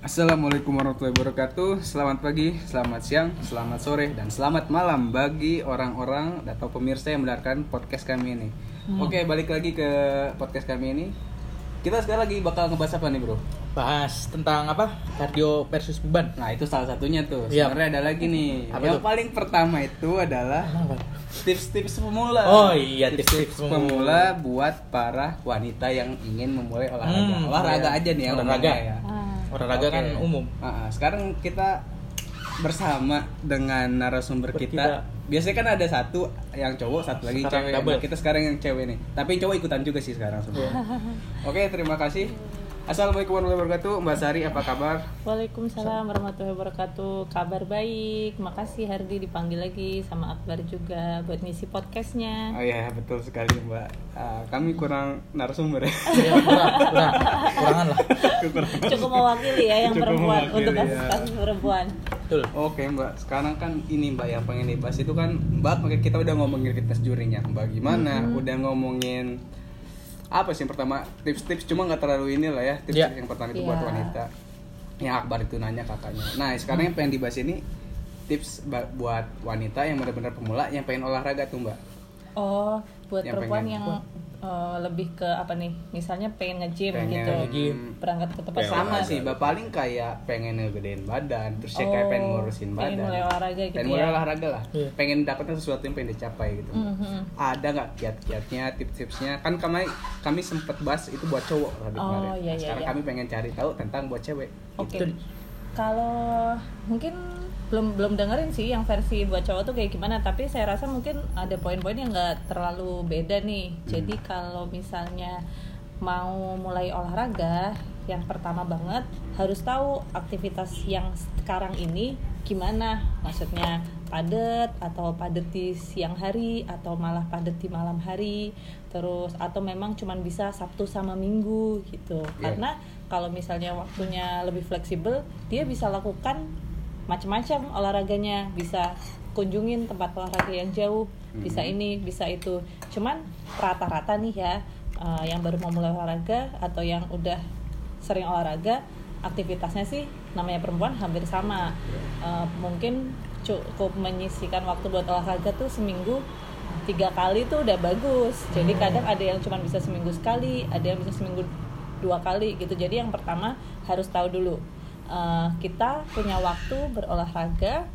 Assalamualaikum warahmatullahi wabarakatuh. Selamat pagi, selamat siang, selamat sore, dan selamat malam Bagi orang-orang atau pemirsa yang mendengarkan podcast kami ini. Oke, balik lagi ke podcast kami ini. Kita sekarang lagi bakal ngebahas apa nih bro? bahas tentang apa? Kardio versus beban. Nah itu salah satunya tuh. Iya. Sebenarnya ada lagi nih. Apa Yang tuh? paling pertama itu adalah tips-tips pemula. Oh iya, tips-tips pemula. pemula. buat para wanita yang ingin memulai olahraga. Hmm, Olahraga iya. aja nih ya Olahraga. ya olahraga Oke. kan umum ah. sekarang kita bersama dengan narasumber kita. Kita. Biasanya kan ada satu yang cowok, satu lagi Sekarang cewek. double. Nah, kita sekarang yang cewek nih. Tapi cowok ikutan juga sih sekarang sebenarnya. Oke, terima kasih. Assalamualaikum warahmatullahi wabarakatuh. Mbak Sari, apa kabar? Waalaikumsalam warahmatullahi wabarakatuh. Kabar baik. Makasih Hardi dipanggil lagi sama Akbar juga buat ngisi podcastnya. Oh iya, betul sekali Mbak. Ah, kami kurang narasumber ya. ya kurang kurang kurangan lah Kurang. Cukup mewakili ya yang Cukup perempuan mewakili, untuk kasus ya. kasus perempuan. betul Oke Mbak, sekarang kan ini Mbak yang pengen dibahas itu kan Mbak kita udah ngomongin fitness jurinya Mbak gimana, Mm-hmm. udah ngomongin apa sih yang pertama tips-tips cuma nggak terlalu ini lah ya tips Iya. yang pertama itu buat Iya. wanita yang Akbar itu nanya kakaknya nah sekarang yang pengen dibahas ini tips buat wanita yang benar-benar pemula yang pengen olahraga tuh mbak Oh, buat Yang perempuan pengen. yang eh, lebih ke apa nih? Misalnya pengen nge-gym pengen gitu. nge-gym. Berangkat ke tempat sama olahraga. sih mbak paling kayak pengen ngegedein badan terus ya kayak Oh, pengen ngurusin badan pengen mulai olahraga gitu pengen ya. mulai olahraga lah Iya. pengen dapetnya sesuatu yang pengen dicapai gitu Mhm. ada nggak kiat-kiatnya tips-tipsnya kan kami kami sempet bahas itu buat cowok tadi Oh, kemarin iya, Nah, iya, sekarang iya. kami pengen cari tahu tentang buat cewek Oke. Gitu. Kalau mungkin belum belum dengerin sih yang versi buat cowok tuh kayak gimana, tapi saya rasa mungkin ada poin-poin yang nggak terlalu beda nih. Jadi kalau misalnya mau mulai olahraga, yang pertama banget harus tahu aktivitas yang sekarang ini gimana. Maksudnya padat atau padat di siang hari atau malah padat di malam hari. Terus atau memang cuman bisa Sabtu sama Minggu gitu. Iya. Karena kalau misalnya waktunya lebih fleksibel dia bisa lakukan macam-macam olahraganya. Bisa kunjungin tempat olahraga yang jauh bisa ini bisa itu. Cuman rata-rata nih ya eh, yang baru mau mulai olahraga atau yang udah sering olahraga aktivitasnya sih namanya perempuan hampir sama. Eh, mungkin cukup menyisikan waktu buat olahraga tuh seminggu tiga kali tuh udah bagus. Jadi kadang ada yang cuma bisa seminggu sekali ada yang bisa seminggu dua kali gitu. Jadi yang pertama harus tahu dulu eh, kita punya waktu berolahraga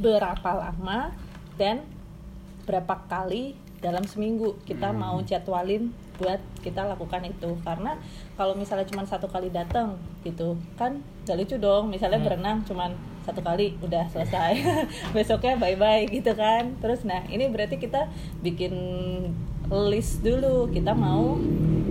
berapa lama dan berapa kali dalam seminggu kita mau jadwalin buat kita lakukan itu. Karena kalau misalnya cuma satu kali datang gitu kan gak lucu dong. Misalnya berenang cuman satu kali udah selesai. Besoknya bye bye gitu kan. Terus nah ini berarti kita bikin list dulu. Kita mau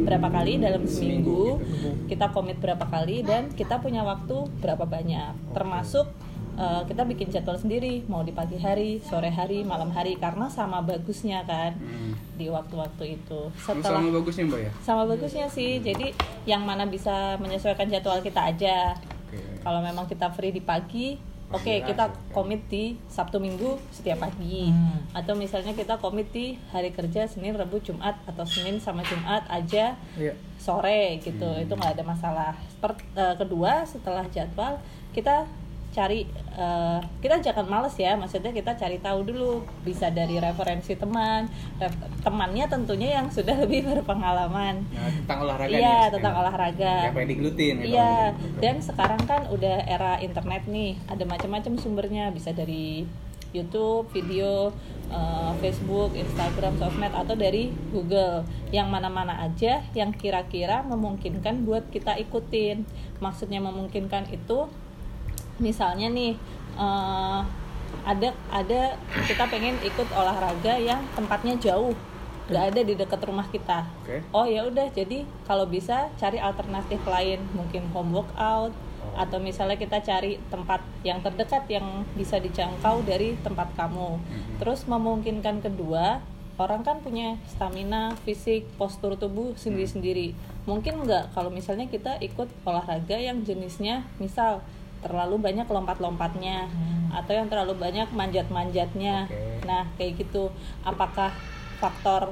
berapa kali dalam Seminggu kita komit berapa kali dan kita punya waktu berapa banyak. Termasuk eh, kita bikin jadwal sendiri mau di pagi hari sore hari malam hari karena sama bagusnya kan Hmm. di waktu-waktu itu. Sama setelah bagusnya mbak ya? Sama bagusnya sih. Jadi yang mana bisa menyesuaikan jadwal kita aja. Oke. kalau memang kita free di pagi oke lah, kita komit di Sabtu Minggu setiap pagi Hmm. atau misalnya kita komit di hari kerja Senin Rabu Jumat atau Senin sama Jumat aja Iya. sore gitu Hmm. itu nggak ada masalah Per- eh, kedua setelah jadwal kita cari eh, kita jangan males ya maksudnya kita cari tahu dulu bisa dari referensi teman Ref- temannya tentunya yang sudah lebih berpengalaman nah, tentang olahraga Iya, nih, tentang yang- olahraga. yang pengen digelutin gitu. Iya, dan sekarang kan udah era internet nih, ada macam-macam sumbernya, bisa dari YouTube, video, eh, Facebook, Instagram, sosmed, atau dari Google. Yang mana-mana aja yang kira-kira memungkinkan buat kita ikutin. Maksudnya memungkinkan itu, misalnya nih, eh, ada ada kita pengen ikut olahraga yang tempatnya jauh, nggak ada di dekat rumah kita. Oke. Oh ya udah, jadi kalau bisa cari alternatif lain, mungkin home workout Oh. atau misalnya kita cari tempat yang terdekat yang bisa dijangkau dari tempat kamu. Mhm. Terus memungkinkan kedua, orang kan punya stamina, fisik, postur tubuh sendiri-sendiri. Mungkin nggak kalau misalnya kita ikut olahraga yang jenisnya misal terlalu banyak lompat-lompatnya atau yang terlalu banyak manjat-manjatnya. Oke. Nah, kayak gitu. Apakah faktor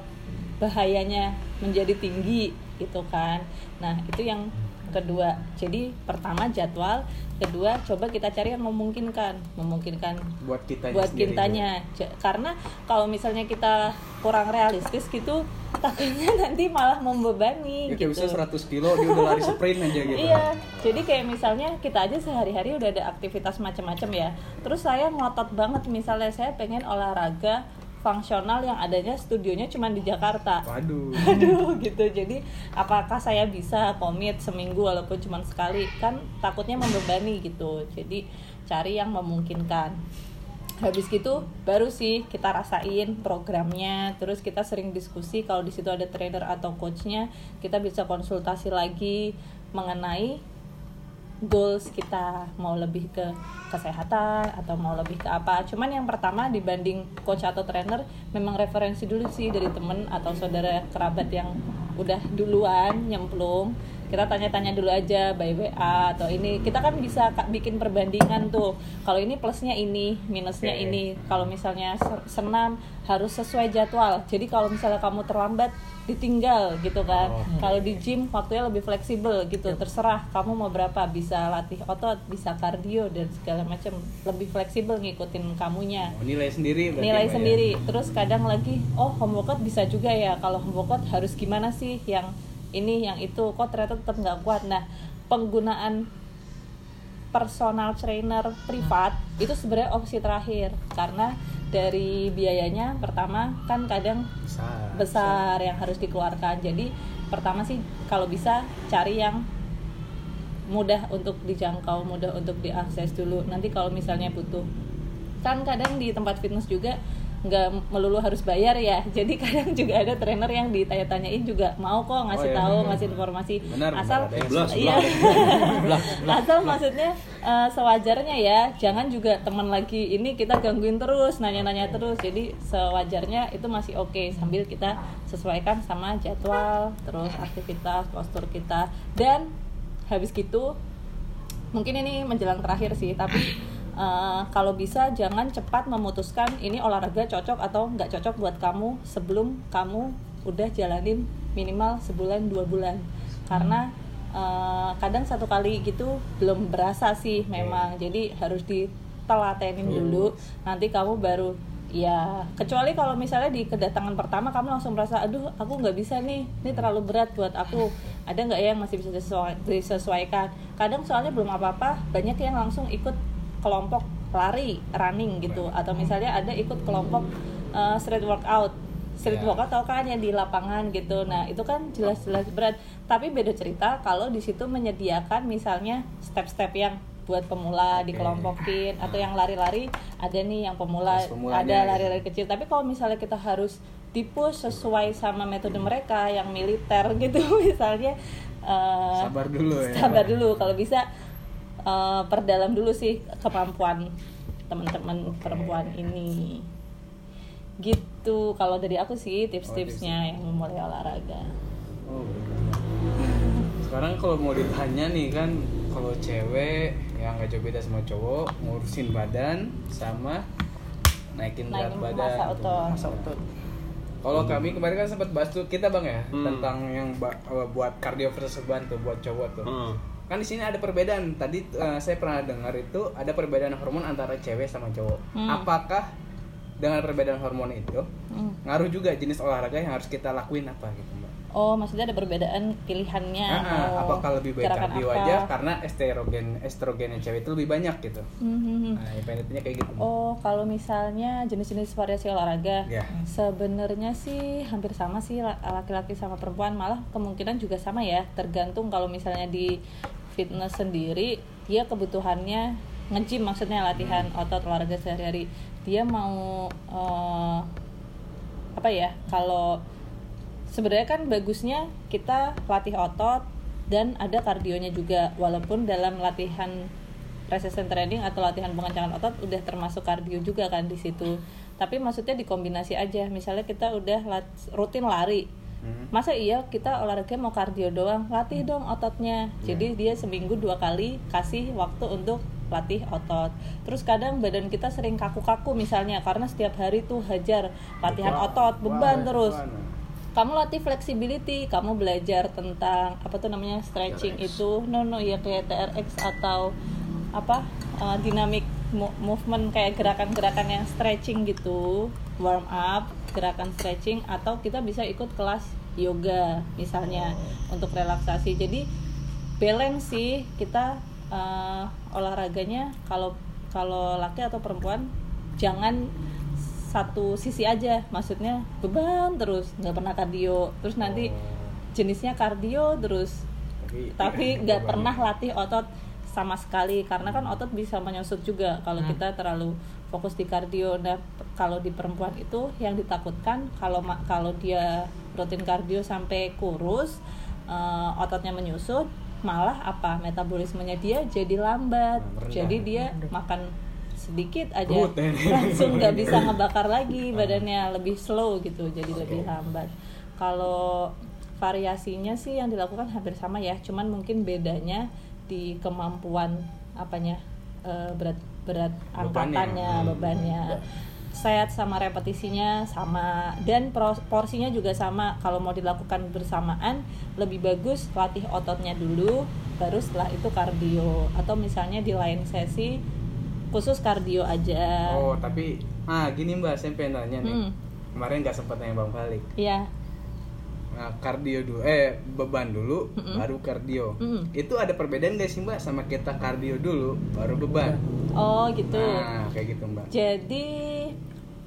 bahayanya menjadi tinggi gitu kan? Nah, itu yang kedua jadi pertama jadwal kedua coba kita cari yang memungkinkan memungkinkan buat kita buat kitanya. Ja- karena kalau misalnya kita kurang realistis gitu takutnya nanti malah membebani ya gitu. bisa 100 kilo dia udah lari sprint aja gitu. Iya, jadi kayak misalnya kita aja sehari-hari udah ada aktivitas macam-macam ya. Terus saya ngotot banget misalnya saya pengen olahraga fungsional yang adanya studionya cuma di Jakarta. waduh Aduh gitu. Jadi apakah saya bisa komit seminggu walaupun cuma sekali? Kan takutnya membebani gitu. Jadi cari yang memungkinkan. Habis gitu baru sih kita rasain programnya, terus kita sering diskusi kalau di situ ada trainer atau coachnya, kita bisa konsultasi lagi mengenai goals kita mau lebih ke kesehatan atau mau lebih ke apa. Cuman yang pertama dibanding coach atau trainer memang referensi dulu sih dari temen atau saudara kerabat yang udah duluan nyemplung kita tanya-tanya dulu aja by WA atau ini. Kita kan bisa bikin perbandingan tuh. Kalau ini plusnya ini minusnya Oke. ini. Kalau misalnya se- senam harus sesuai jadwal. Jadi kalau misalnya kamu terlambat ditinggal gitu kan. Oh. kalau di gym waktunya lebih fleksibel gitu. Terserah kamu mau berapa. Bisa latih otot bisa kardio dan segala macam. Lebih fleksibel ngikutin kamunya. Oh, nilai sendiri nilai ya? sendiri. Terus kadang lagi oh home workout bisa juga ya. Kalau home workout harus gimana sih yang ini yang itu kok ternyata tetap nggak kuat. Nah penggunaan personal trainer privat itu sebenarnya opsi terakhir. Karena dari biayanya pertama kan kadang besar. besar yang harus dikeluarkan. Jadi pertama sih kalau bisa cari yang mudah untuk dijangkau mudah untuk diakses dulu. Nanti kalau misalnya butuh kan kadang di tempat fitness juga nggak melulu harus bayar ya. Jadi kadang juga ada trainer yang ditanya-tanyain juga mau kok ngasih Oh, iya, tahu benar. ngasih informasi. Benar, asal iya. asal maksudnya eh, sewajarnya ya jangan juga teman lagi ini kita gangguin terus nanya-nanya terus. Jadi sewajarnya itu masih oke sambil kita sesuaikan sama jadwal terus aktivitas postur kita. Dan habis gitu mungkin ini menjelang terakhir sih tapi eh, kalau bisa jangan cepat memutuskan ini olahraga cocok atau nggak cocok buat kamu sebelum kamu udah jalanin minimal sebulan dua bulan. Karena eh, kadang satu kali gitu belum berasa sih memang. Jadi harus ditelatenin dulu. Nanti kamu baru ya kecuali kalau misalnya di kedatangan pertama kamu langsung merasa aduh aku nggak bisa nih. Ini terlalu berat buat aku. Ada nggak ya yang masih bisa disesuai- disesuaikan? Kadang soalnya belum apa-apa banyak yang langsung ikut kelompok lari running gitu atau misalnya ada ikut kelompok uh, street workout street Ya. workout tau kan yang di lapangan gitu nah itu kan jelas-jelas berat tapi beda cerita kalau di situ menyediakan misalnya step-step yang buat pemula Oke. dikelompokin atau yang lari-lari ada nih yang pemula ada gitu. lari-lari kecil tapi kalau misalnya kita harus dipush sesuai sama metode mereka yang militer gitu misalnya eh, Sabar dulu ya. sabar dulu kalau bisa eh, perdalam dulu sih kemampuan teman-teman perempuan ini gitu kalau dari aku sih Oh, tips-tipsnya yang memulai olahraga Oh. Sekarang kalau mau ditanya nih kan kalau cewek yang nggak jauh beda sama cowok ngurusin badan sama naikin berat Naikin badan. massa otot. Massa otot. Kalau kami kemarin kan sempat bahas tuh kita bang ya Hmm. tentang yang eh, buat cardio versus beban tuh buat cowok tuh. Hmm. Kan di sini ada perbedaan. Tadi eh, saya pernah dengar itu ada perbedaan hormon antara cewek sama cowok. Hmm. Apakah dengan perbedaan hormon itu Hmm. ngaruh juga jenis olahraga yang harus kita lakuin apa gitu mbak? oh maksudnya ada perbedaan pilihannya Ah, ah, apakah lebih baik kardio apa? aja karena estrogen estrogennya cewek itu lebih banyak gitu. Hmm, hmm, hmm. Nah, independennya kayak gitu. Oh, kalau misalnya jenis-jenis variasi olahraga, Ya. sebenarnya sih hampir sama sih la- laki-laki sama perempuan, malah kemungkinan juga sama ya. Tergantung kalau misalnya di fitness sendiri, dia kebutuhannya nge-gym maksudnya latihan otot olahraga sehari-hari. Dia mau eh, apa ya? Kalau sebenarnya kan bagusnya kita latih otot dan ada kardionya juga walaupun dalam latihan resistance training atau latihan pengencangan otot udah termasuk kardio juga kan di situ tapi maksudnya dikombinasi aja misalnya kita udah rutin lari Hmm. masa iya kita olahraga mau kardio doang? Latih dong ototnya. Jadi dia seminggu dua kali kasih waktu untuk latih otot. Terus kadang badan kita sering kaku-kaku misalnya karena setiap hari tuh hajar latihan Wah, otot beban wah, terus. kamu latih flexibility kamu belajar tentang apa tuh namanya stretching TRX. itu. No no ya kayak TRX atau apa uh, dynamic mo- movement kayak gerakan-gerakan yang stretching gitu. Warm up gerakan stretching atau kita bisa ikut kelas yoga misalnya untuk relaksasi. Jadi balance sih kita uh, olahraganya kalau kalau laki atau perempuan jangan satu sisi aja. Maksudnya beban terus nggak pernah kardio. Terus nanti jenisnya kardio terus. Tapi nggak pernah latih otot sama sekali karena kan otot bisa menyusut juga kalau kita terlalu fokus di kardio. Nah kalau di perempuan itu yang ditakutkan kalau kalau dia rutin kardio sampai kurus eh, ototnya menyusut malah apa? Metabolismenya dia jadi lambat. Rendah. jadi dia makan sedikit aja Perut, langsung nggak bisa ngebakar lagi badannya lebih slow gitu jadi lebih lambat. Kalau variasinya sih yang dilakukan hampir sama ya cuman mungkin bedanya di kemampuan apanya eh, berat berat angkatannya Hmm. bebannya set sama repetisinya sama dan porsinya juga sama kalau mau dilakukan bersamaan lebih bagus latih ototnya dulu baru setelah itu kardio atau misalnya di lain sesi khusus kardio aja Oh, tapi ah gini Mbak, saya pengen nanya nih. Hmm. Kemarin nggak sempat nanya Bang Falik. Iya. Nah, kardio dulu, eh beban dulu, Mm-mm. baru kardio. Mm. Itu ada perbedaan nggak sih Mbak sama kita kardio dulu, baru beban? Oh gitu. Nah, kayak gitu Mbak. Jadi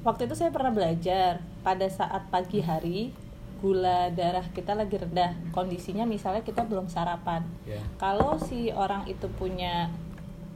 waktu itu saya pernah belajar pada saat pagi hari gula darah kita lagi rendah. Kondisinya misalnya kita belum sarapan. Ya. Kalau si orang itu punya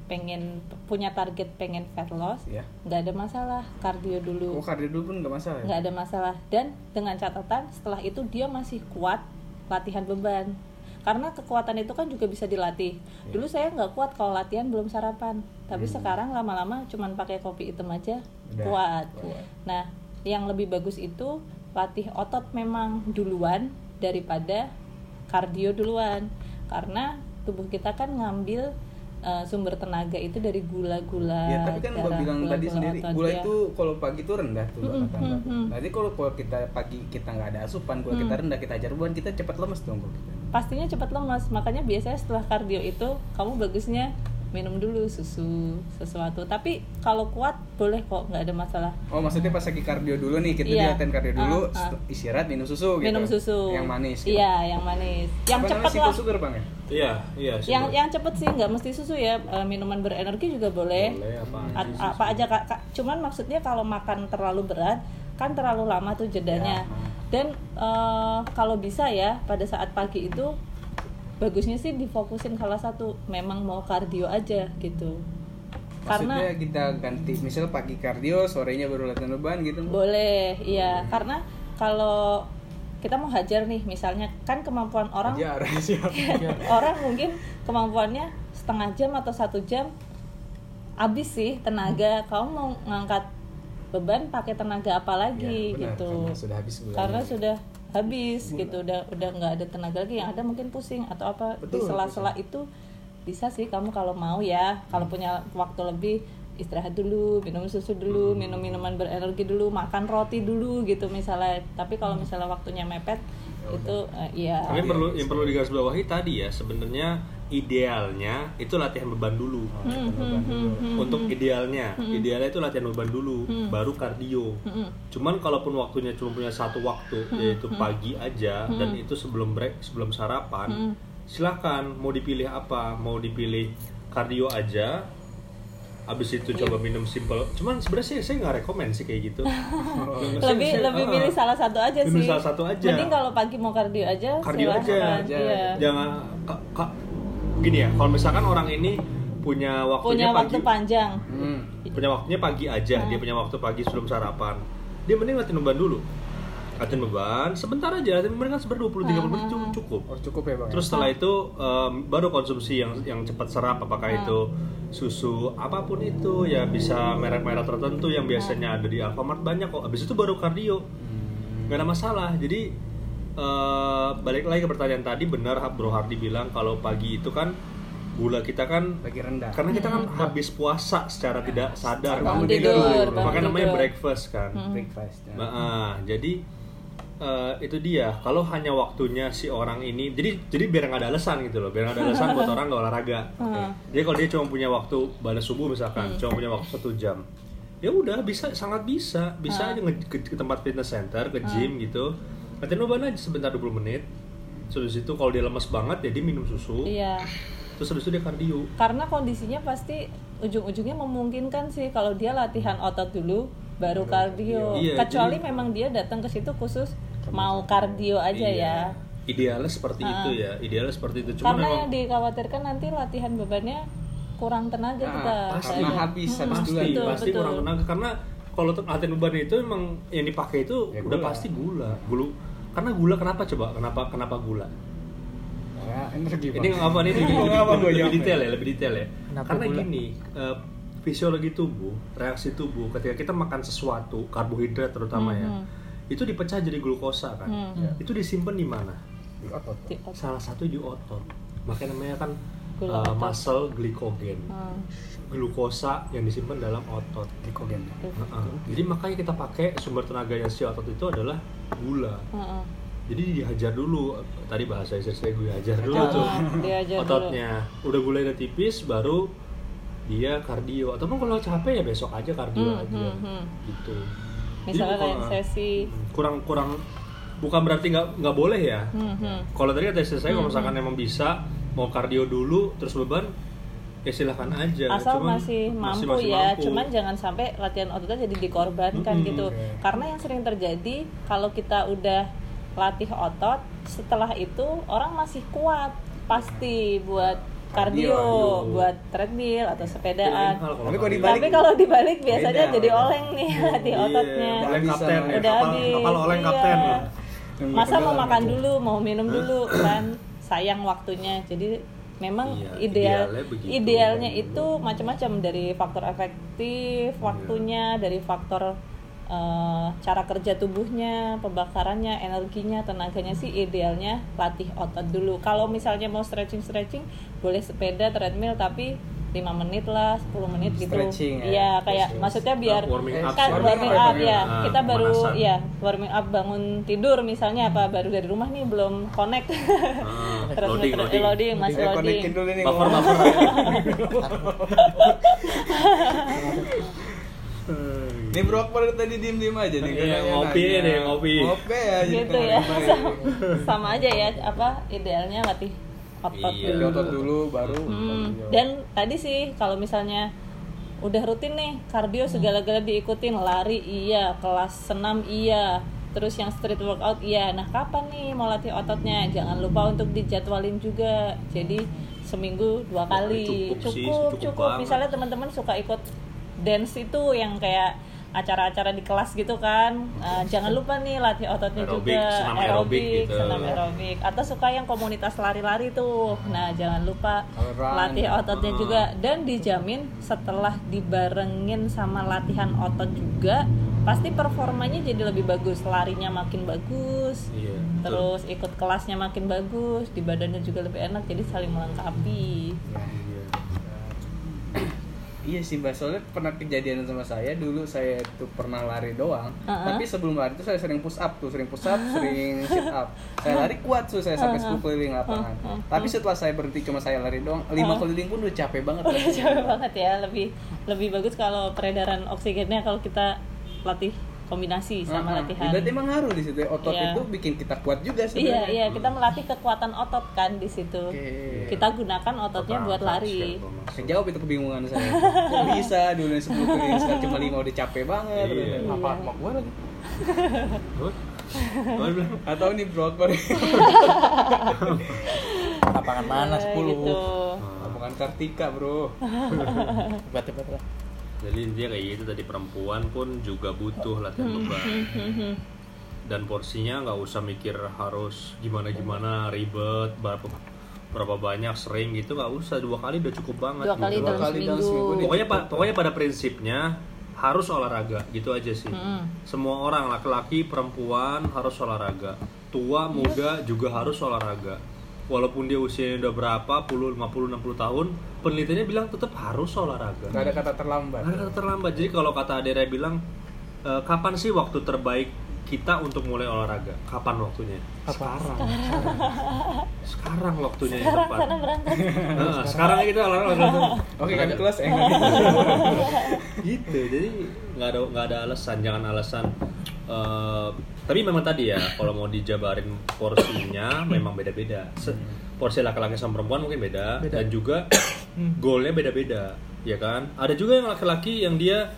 pengen punya target pengen fat loss, Ya. nggak ada masalah kardio dulu. Oh, kardio dulu pun nggak masalah. ya? nggak ada masalah dan dengan catatan setelah itu dia masih kuat latihan beban karena kekuatan itu kan juga bisa dilatih Iya. dulu saya nggak kuat kalau latihan belum sarapan tapi Hmm. sekarang lama-lama cuman pakai kopi hitam aja Udah, kuat kuat. nah yang lebih bagus itu latih otot memang duluan daripada kardio duluan karena tubuh kita kan ngambil uh, sumber tenaga itu dari gula-gula Ya, tapi kan darah, bilang tadi gula-gula sendiri, gula ya. itu kalau pagi itu rendah tuh kata Mbak. mm-mm. Nanti kalau kalau kita pagi kita nggak ada asupan, gula kita Mm. rendah, kita ajar beban, kita cepat lemes dong kita. pastinya cepat lemas makanya biasanya setelah kardio itu kamu bagusnya minum dulu susu sesuatu tapi kalau kuat boleh kok nggak ada masalah Oh, maksudnya pas lagi kardio dulu nih, kita Iya. latihan kardio dulu, ah. setel- istirahat minum susu gitu. minum susu Yang manis. gitu. iya yang manis yang Apa cepet lah sugar bang ya? Iya, iya. yang sugar. yang cepet sih nggak mesti susu ya Eh, minuman berenergi juga boleh, Boleh, apa A- aja sih, apa aja kak Kak. cuman maksudnya kalau makan terlalu berat kan terlalu lama tuh jedanya Ya. dan eh, kalau bisa ya pada saat pagi itu bagusnya sih difokusin salah satu memang mau kardio aja gitu. Maksudnya karena kita ganti, misal pagi kardio, sorenya baru latihan beban gitu. Boleh iya. Karena kalau kita mau hajar nih misalnya kan kemampuan orang Ajar, siap. orang mungkin kemampuannya setengah jam atau satu jam habis sih tenaga. Kamu mau ngangkat beban pakai tenaga apa lagi Ya, benar, gitu. karena sudah habis karena sudah habis gitu. Udah udah nggak ada tenaga lagi. Yang ada mungkin pusing atau apa. Di Betul, sela-sela itu bisa sih kamu kalau mau ya. Kalau punya waktu lebih istirahat dulu minum susu dulu Hmm. minum minuman berenergi dulu makan roti dulu gitu misalnya. Tapi kalau misalnya waktunya mepet Ya itu eh, ya Tapi perlu yang perlu digarisbawahi tadi ya sebenarnya idealnya itu latihan beban dulu. Oh, latihan beban dulu. Untuk idealnya, idealnya itu latihan beban dulu, baru kardio. Cuman kalaupun waktunya cuma punya satu waktu, yaitu pagi aja dan itu sebelum break, sebelum sarapan, silakan mau dipilih apa, mau dipilih kardio aja. Abis itu coba minum simple. Cuman sebenarnya sih saya nggak rekomend sih kayak gitu. Lebih saya- lebih ah, milih salah satu aja Pilih sih salah satu aja. mending kalau pagi mau kardio aja Kardio aja. silahkan. Aja. Iya. jangan ka- ka- gini ya kalau misalkan orang ini punya waktunya punya pagi waktu panjang. Hmm. punya waktunya pagi aja dia punya waktu pagi sebelum sarapan. Dia mending latihan beban dulu. Latihan beban sebentar aja latihan beban kan sebentar 20 30 menit cukup cukup. Oh, cukup ya bang. ya? terus setelah itu em, baru konsumsi yang yang cepat serap apakah itu susu apa pun itu ya bisa merek-merek tertentu yang biasanya ada di Alfamart banyak kok. Habis itu baru kardio. Hmm. nggak ada masalah. Jadi eh, balik lagi ke pertanyaan tadi benar Bro Hardi bilang kalau pagi itu kan gula kita kan lagi rendah. karena kita kan habis puasa secara tidak sadar Bangun tidur, tidur. bangun makanya namanya breakfast kan. Breakfast. ya. Nah, ah, jadi eh, itu dia. Kalau hanya waktunya si orang ini jadi jadi biar nggak ada alasan gitu loh. Biar nggak ada alasan buat orang nggak olahraga. Hmm. jadi kalau dia cuma punya waktu balas subuh misalkan cuma punya waktu satu jam ya udah bisa sangat bisa. Bisa aja nge- ke, ke tempat fitness center ke gym gitu latihan beban aja sebentar 20 menit terus itu kalau dia lemes banget ya dia minum susu Iya. terus habis itu dia kardio Karena kondisinya pasti ujung-ujungnya memungkinkan sih kalau dia latihan otot dulu baru kardio. Iya, Kecuali jadi- memang dia datang ke situ khusus mau kardio aja ya. idealnya seperti itu ya idealnya seperti itu cuma Karena memang yang dikhawatirkan nanti latihan bebannya kurang tenaga Nah, kita. pasti. Karena habis, habis pasti. Betul, pasti betul. kurang tenaga karena kalau latihan beban itu emang yang dipakai itu Ya, udah gula. pasti gula. Gulu. Karena gula kenapa coba? Kenapa kenapa gula? Ya, energi ini apa nih? Lebih, Ngomong lebih, lebih jawab detail ya lebih detail ya. Kenapa karena gula? gini eh, fisiologi tubuh reaksi tubuh ketika kita makan sesuatu karbohidrat terutama ya Mhm. itu dipecah jadi glukosa kan? Hmm. itu disimpan di mana? Di otot. Di otot. salah satu di otot. Makanya namanya kan Gula eh, otot. muscle glycogen Hmm. glukosa yang disimpan dalam otot Glikogen. Heeh. Jadi makanya kita pakai sumber tenaganya si otot itu adalah gula. Heeh. Jadi dihajar dulu. Tadi bahasa istri saya gue hajar dulu Ah, tuh diajar dulu. ototnya. Udah gulanya udah tipis baru dia kardio. Ataupun kalau capek ya besok aja kardio Hmm, aja. hmm, hmm. Gitu. Misalnya Jadi kayak sesi kurang kurang bukan berarti nggak nggak boleh ya. hmm, hmm. Kalau tadi kata istri saya kalau misalkan emang bisa mau kardio dulu terus beban ya silahkan aja. asal Cuman masih mampu masih ya mampu. cuman jangan sampai latihan ototnya jadi dikorbankan Mm-mm. gitu Oke. karena yang sering terjadi kalau kita udah latih otot setelah itu orang masih kuat pasti buat kardio, Kardio. buat treadmill atau sepedaan Tapi kalau dibalik- tapi kalau dibalik biasanya Beda. jadi oleng nih latih Iya, ototnya oleng Bisa. kapten ya, Udah kapal, habis, kapal oleng iya. kapten ya. masa mau makan dulu mau minum dulu kan sayang waktunya. Jadi memang Iya, ideal idealnya idealnya itu macam-macam. Dari faktor efektif waktunya dari faktor eh, cara kerja tubuhnya pembakarannya energinya tenaganya sih idealnya latih otot dulu. Kalau misalnya mau stretching stretching boleh sepeda treadmill tapi 5 menit lah 10 menit gitu Stretching ya. iya kayak Terus, maksudnya biar warming up kan warming Warming up up, ya ah, kita baru pemanasan. ya warming up bangun tidur misalnya apa baru dari rumah nih belum connect Ah, terus loading, loading. loading masih Saya loading dulu nih. Buffer buffer. Ini bro Akbar tadi diem diem aja nih. Iya, ngopi nanya. deh, ngopi. Ngopi aja. gitu ya sama aja ya apa idealnya latih otot Iya. Dulu. otot dulu baru. Hmm, dan tadi sih kalau misalnya udah rutin nih kardio segala-gala diikutin lari iya kelas senam iya. Terus yang street workout iya. Nah kapan nih mau latih ototnya? Jangan lupa untuk dijadwalin juga. Jadi seminggu dua kali. cukup sih, cukup cukup cukup. misalnya teman-teman suka ikut dance itu yang kayak acara-acara di kelas gitu kan Nah, jangan lupa nih latih ototnya Aerobik, juga senam aerobik gitu. senam aerobik atau suka yang komunitas lari-lari tuh nah jangan lupa run, latih ototnya ah. juga dan dijamin setelah dibarengin sama latihan otot juga pasti performanya jadi lebih bagus larinya makin bagus Iya. betul. terus ikut kelasnya makin bagus di badannya juga lebih enak jadi saling melengkapi Iya. Iya sih, Mbak. Soalnya pernah kejadian sama saya dulu saya tuh pernah lari doang. Uh-uh. Tapi sebelum lari itu saya sering push up tuh, sering push up, sering sit up. Saya lari kuat tuh saya sampai 10 keliling lapangan. Uh-uh. Tapi setelah saya berhenti cuma saya lari doang, 5 keliling pun udah capek banget. Udah capek banget ya lebih lebih bagus kalau peredaran oksigennya kalau kita latih kombinasi sama Uh-uh. latihan Berarti emang ngaruh di situ. ya. Otot Iya. itu bikin kita kuat juga Iya, sebenarnya. iya, kita melatih kekuatan otot kan di situ. Oke. Kita gunakan ototnya buat lari. Kejawab itu kebingungan saya. Kok bisa dulu yang 10 keliling sekarang cuma 5 udah capek banget. Iya. Apa mau gua lagi? Atau nih bro Akbar. Lapangan mana Ya, 10? Gitu. Lapangan Kartika, Bro. Hebat. Jadi intinya kayak gitu tadi perempuan pun juga butuh latihan beban. Dan porsinya nggak usah mikir harus gimana gimana ribet berapa berapa banyak sering gitu nggak usah dua kali udah cukup banget. Dua kali gitu. dalam kali dalam seminggu. seminggu nih. Pokoknya pa- pokoknya pada prinsipnya harus olahraga gitu aja sih. Mm-mm. Semua orang laki-laki perempuan harus olahraga. Tua muda juga harus olahraga. Walaupun dia usianya udah berapa, puluh, 50, 60 tahun, penelitiannya bilang tetap harus olahraga. Gak ada kata terlambat. Nggak ada kata terlambat. Jadi kalau kata Adera bilang, e, kapan sih waktu terbaik kita untuk mulai olahraga? Kapan waktunya? Sekarang. Sekarang waktunya yang sekarang tepat. sana berangkat Nah, sekarang kita olahraga. Oke kan kelas eh gitu jadi nggak ada nggak ada alasan jangan alasan eh, tapi memang tadi ya kalau mau dijabarin porsinya memang beda-beda. Se- porsi laki-laki sama perempuan mungkin beda, Beda. dan juga goalnya beda-beda ya kan? Ada juga yang laki-laki yang dia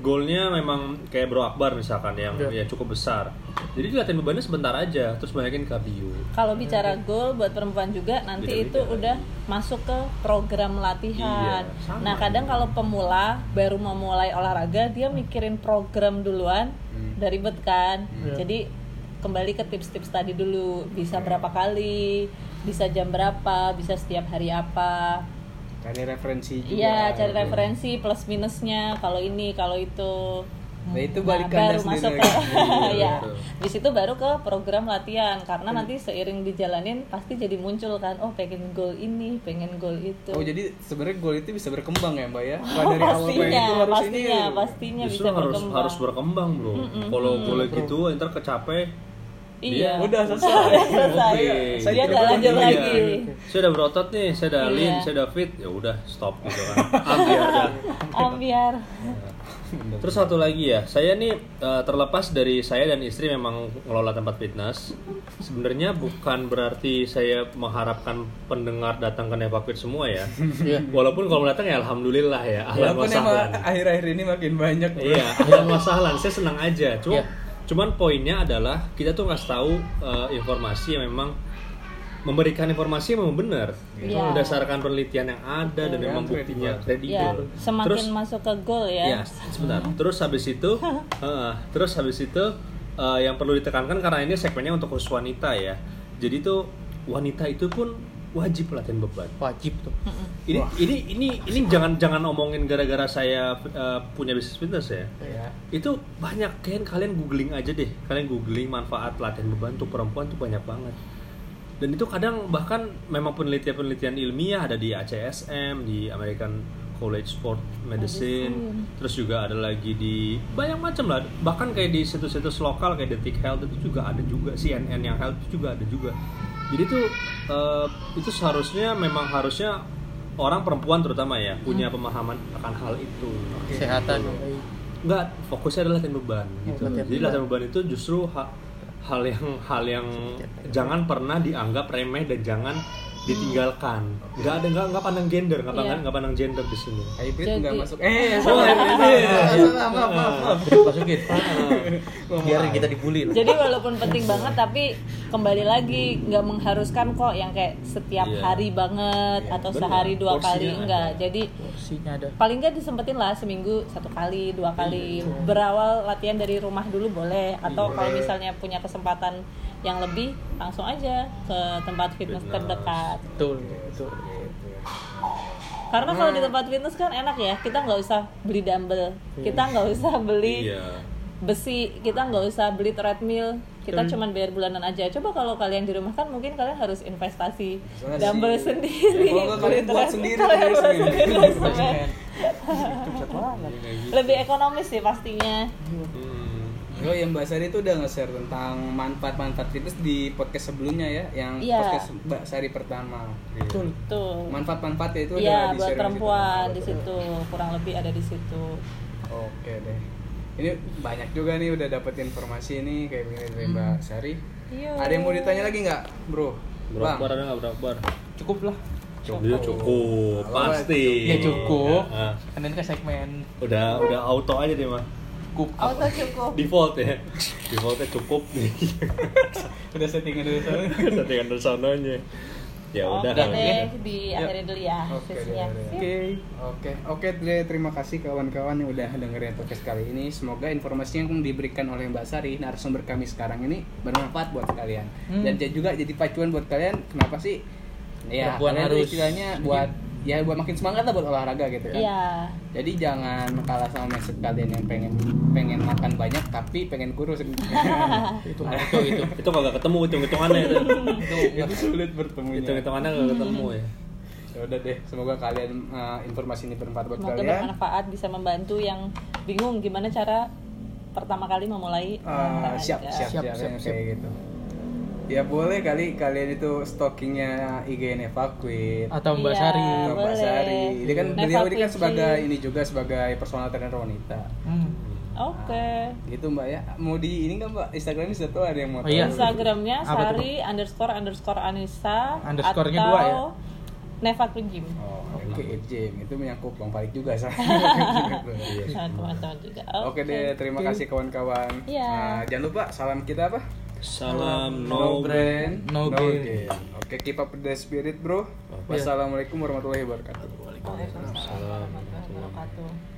goalnya memang kayak Bro Akbar misalkan yang Ya. yang cukup besar jadi latihan bebannya sebentar aja terus banyakin kardio kalau bicara goal buat perempuan juga nanti itu udah masuk ke program latihan. Iya, sama. nah kadang kalau pemula baru mau mulai olahraga dia mikirin program duluan, Hmm. udah ribet kan. Iya. Jadi kembali ke tips-tips tadi dulu bisa berapa kali, bisa jam berapa, bisa setiap hari apa. Cari referensi juga Iya cari referensi plus minusnya kalau ini kalau itu. Nah, itu Nah, balik ke baru masuk ke ya. Di situ baru ke program latihan karena nanti seiring dijalanin pasti jadi muncul kan oh pengen goal ini, pengen goal itu. Oh jadi sebenarnya goal itu bisa berkembang ya mbak ya? Dari awal pengen pastinya, itu harus pastinya, ini. pastinya justru bisa harus berkembang. harus berkembang bro kalau boleh gitu ntar kecapek Iya. Udah selesai. selesai. Oke. Dia Saya nggak lanjut lagi. Iya. Saya udah berotot nih, saya udah Iya. lean, saya udah fit, ya udah stop gitu kan. Ambiar dah. Ambiar. Terus satu lagi ya, saya nih eh, terlepas dari saya dan istri memang ngelola tempat fitness. Sebenarnya bukan berarti saya mengharapkan pendengar datang ke Nevakit semua ya. Iya. Walaupun kalau datang ya alhamdulillah ya. Ahlan Walaupun emang akhir-akhir ini makin banyak. bro. Iya, ahlan sahlan. Saya senang aja. Cuma Iya. Cuman poinnya adalah kita tuh ngasih tahu eh, informasi yang memang memberikan informasi yang memang benar Iya. berdasarkan penelitian yang ada dan Iya, memang buktinya kredibel. Ya, semakin Terus masuk ke goal ya. ya sebentar. Terus habis itu, heeh, terus habis itu eh, yang perlu ditekankan karena ini segmennya untuk khusus wanita ya. Jadi tuh wanita itu pun wajib latihan beban. Wajib tuh. Ini Wah. ini ini ini jangan jangan omongin gara-gara saya eh, punya bisnis fitness ya. Iya. Itu banyak kan kalian googling aja deh. Kalian googling manfaat latihan beban untuk perempuan tuh banyak banget. Dan itu kadang bahkan memang penelitian-penelitian ilmiah ada di ACSM, di American College Sport Medicine, Medicine. terus juga ada lagi di banyak macam lah. Bahkan kayak di situs-situs lokal kayak Detik Health itu juga ada juga, CNN yang health itu juga ada juga. Jadi tuh eh, itu seharusnya memang harusnya orang perempuan terutama ya punya pemahaman akan hal itu. Kesehatan. Enggak, fokusnya adalah latihan beban gitu. latihan Jadi beban. latihan beban itu justru ha- hal yang hal yang jangan pernah dianggap remeh dan jangan ditinggalkan. Enggak ada enggak enggak pandang gender, enggak pandang Iya. enggak pandang gender di sini. Hybrid nggak masuk. Eh, maaf, maaf. Masukin. Biar kita dibully. Jadi walaupun penting banget tapi kembali lagi nggak mengharuskan kok yang kayak setiap Iya. hari banget atau benar. sehari dua kali ada. enggak. Jadi paling nggak disempetin lah seminggu satu kali dua kali berawal latihan dari rumah dulu boleh atau Iya. kalau misalnya punya kesempatan yang lebih langsung aja ke tempat fitness Fitness. terdekat Betul, betul. karena kalau di tempat fitness kan enak ya kita nggak usah beli dumbbell kita nggak usah beli Iya. besi kita nggak usah beli treadmill kita cuman bayar bulanan aja coba kalau kalian di rumah kan mungkin kalian harus investasi Investasi. dumbbell sendiri Kalau nggak beli kalian buat treadmill, sendiri kalian buat sendiri men. Gitu. lebih ekonomis sih pastinya Hmm. Oh yang Mbak Sari itu udah nge-share tentang manfaat-manfaat fitness di podcast sebelumnya ya, yang Iya. podcast Mbak Sari pertama. Betul. tuh Manfaat-manfaatnya itu Iya udah buat di-share perempuan situ. di situ kurang lebih ada di situ Oke deh. Ini banyak juga nih udah dapet informasi ini kayak begini dari Mbak Sari. Iya. Ada yang mau ditanya lagi nggak, Bro? Bro Bang. Akbar ada nggak Bro Akbar? Cukup lah. Cukup, Kalau pasti. Ya cukup. Ah, Kemudian ke segmen udah udah auto aja deh mah. Cukup. auto cukup Default ya. Defaultnya cukup nih. Udah settingan dulu sana. Settingan dari sononya. Ya udah. oke kalau deh gitu. di akhirnya dulu ya Oke. Oke. Oke, oke terima kasih kawan-kawan yang udah dengerin podcast kali ini. Semoga informasi yang diberikan oleh Mbak Sari, narasumber kami sekarang ini bermanfaat buat kalian. Hmm. Dan juga jadi pacuan buat kalian kenapa sih ya Perempuan kalian tuh harus istilahnya buat ya buat makin semangat lah buat olahraga gitu kan. iya Jadi jangan kalah sama mindset kalian yang pengen pengen makan banyak tapi pengen kurus. Itu itu itu. Itu kagak ketemu hitung-hitungannya itu. itu sulit bertemunya. Hitung-hitungannya kagak ketemu ya. Ya udah deh, semoga kalian uh, informasi ini bermanfaat buat semoga kalian. bermanfaat bisa membantu yang bingung gimana cara pertama kali memulai Ah, olahraga. siap, siap, siap, Siap, yang siap, siap. kayak gitu. Ya boleh kali kalian itu stalkingnya IG Neva Queen Atau Mbak Iya, Sari. atau Mbak boleh. Sari. Ini kan Neva beliau ini kan sebagai ini juga sebagai personal trainer wanita. Hmm. Oke. Gitu Mbak ya. Mau di ini nggak Mbak? Instagramnya sudah tahu ada yang mau Oh, iya. Instagramnya Apa tuh, Sari underscore underscore Anissa Underscore-nya atau dua ya? Neva Queen Gym. Oh, oke Jim. Itu menyangkut Bang Farid juga sama. Sama teman-teman juga. Oke deh, terima kasih kawan-kawan. Iya. Nah, jangan lupa salam kita apa? Salam No no brand, no gain. gain. Oke, keep up the spirit, bro. Wassalamualaikum warahmatullahi wabarakatuh. Waalaikumsalam warahmatullahi wabarakatuh.